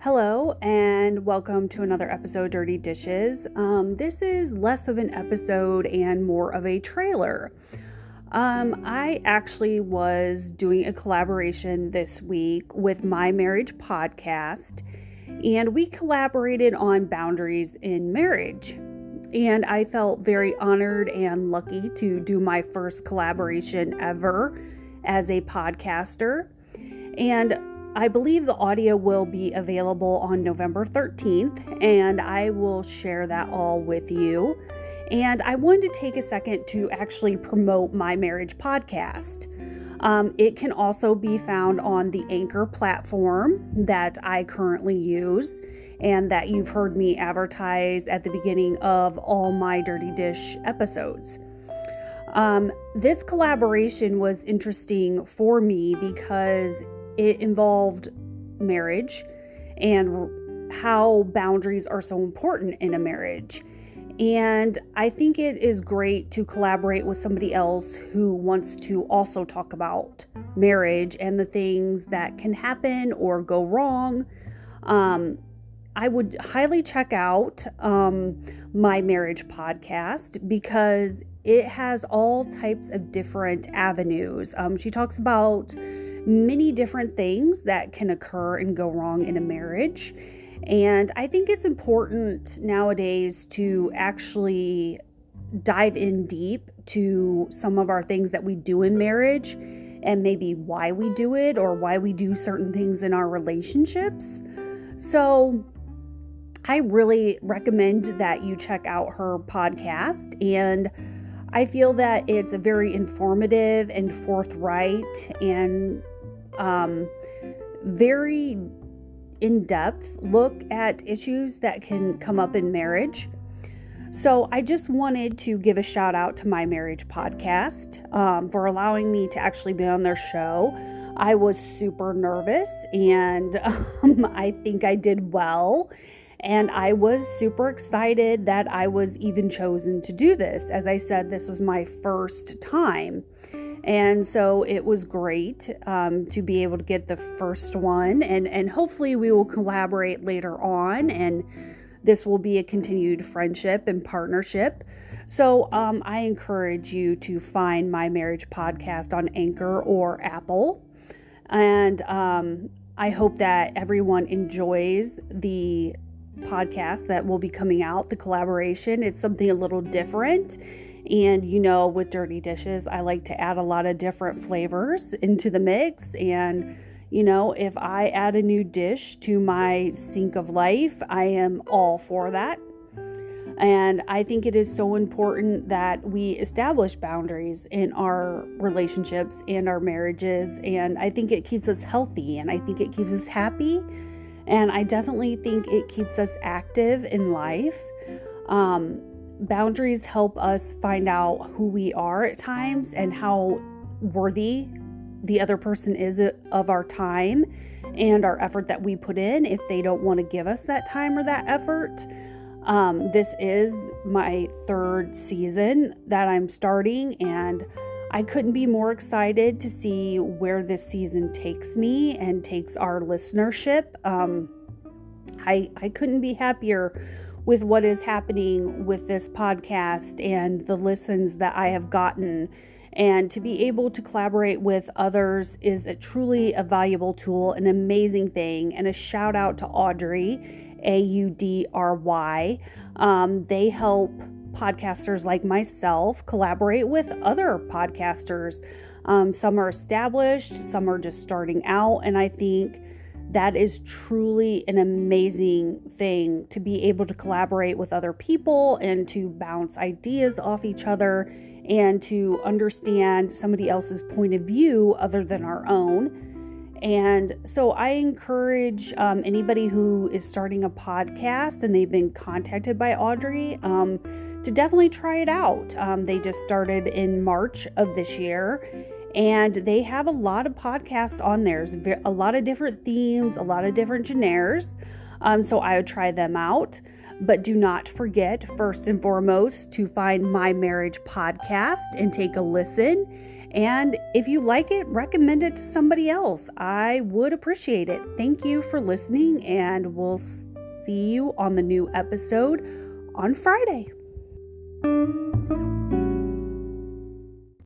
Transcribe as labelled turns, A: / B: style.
A: Hello, and welcome to another episode Dirty Dishes. Um, this is less of an episode and more of a trailer. Um, I actually was doing a collaboration this week with My Marriage Podcast, and we collaborated on boundaries in marriage. And I felt very honored and lucky to do my first collaboration ever as a podcaster. And I believe the audio will be available on November 13th, and I will share that all with you. And I wanted to take a second to actually promote my marriage podcast. Um, it can also be found on the Anchor platform that I currently use and that you've heard me advertise at the beginning of all my Dirty Dish episodes. Um, this collaboration was interesting for me because it involved marriage and how boundaries are so important in a marriage. And I think it is great to collaborate with somebody else who wants to also talk about marriage and the things that can happen or go wrong. Um, I would highly check out um, my marriage podcast because it has all types of different avenues. Um, she talks about many different things that can occur and go wrong in a marriage. And I think it's important nowadays to actually dive in deep to some of our things that we do in marriage and maybe why we do it or why we do certain things in our relationships. So, I really recommend that you check out her podcast and I feel that it's a very informative and forthright and um, very in depth look at issues that can come up in marriage. So, I just wanted to give a shout out to my marriage podcast um, for allowing me to actually be on their show. I was super nervous and um, I think I did well. And I was super excited that I was even chosen to do this. As I said, this was my first time. And so it was great um, to be able to get the first one, and, and hopefully we will collaborate later on, and this will be a continued friendship and partnership. So um, I encourage you to find my marriage podcast on Anchor or Apple. And um, I hope that everyone enjoys the podcast that will be coming out, the collaboration. It's something a little different and you know, with dirty dishes, I like to add a lot of different flavors into the mix. And you know, if I add a new dish to my sink of life, I am all for that. And I think it is so important that we establish boundaries in our relationships and our marriages. And I think it keeps us healthy and I think it keeps us happy. And I definitely think it keeps us active in life. Um, boundaries help us find out who we are at times and how worthy the other person is of our time and our effort that we put in if they don't want to give us that time or that effort. Um, this is my third season that I'm starting, and I couldn't be more excited to see where this season takes me and takes our listenership. Um, I, I couldn't be happier with what is happening with this podcast and the listens that I have gotten. And to be able to collaborate with others is a truly a valuable tool, an amazing thing. And a shout out to Audry, A U D R Y. Um, they help podcasters like myself collaborate with other podcasters. Um, some are established, some are just starting out. And I think that is truly an amazing thing to be able to collaborate with other people and to bounce ideas off each other and to understand somebody else's point of view other than our own. And so I encourage um, anybody who is starting a podcast and they've been contacted by Audry um, to definitely try it out. Um, they just started in March of this year and they have a lot of podcasts on there. There's a lot of different themes, a lot of different genres. Um, so I would try them out. But do not forget, first and foremost, to find my marriage podcast and take a listen. And if you like it, recommend it to somebody else. I would appreciate it. Thank you for listening, and we'll see you on the new episode on Friday.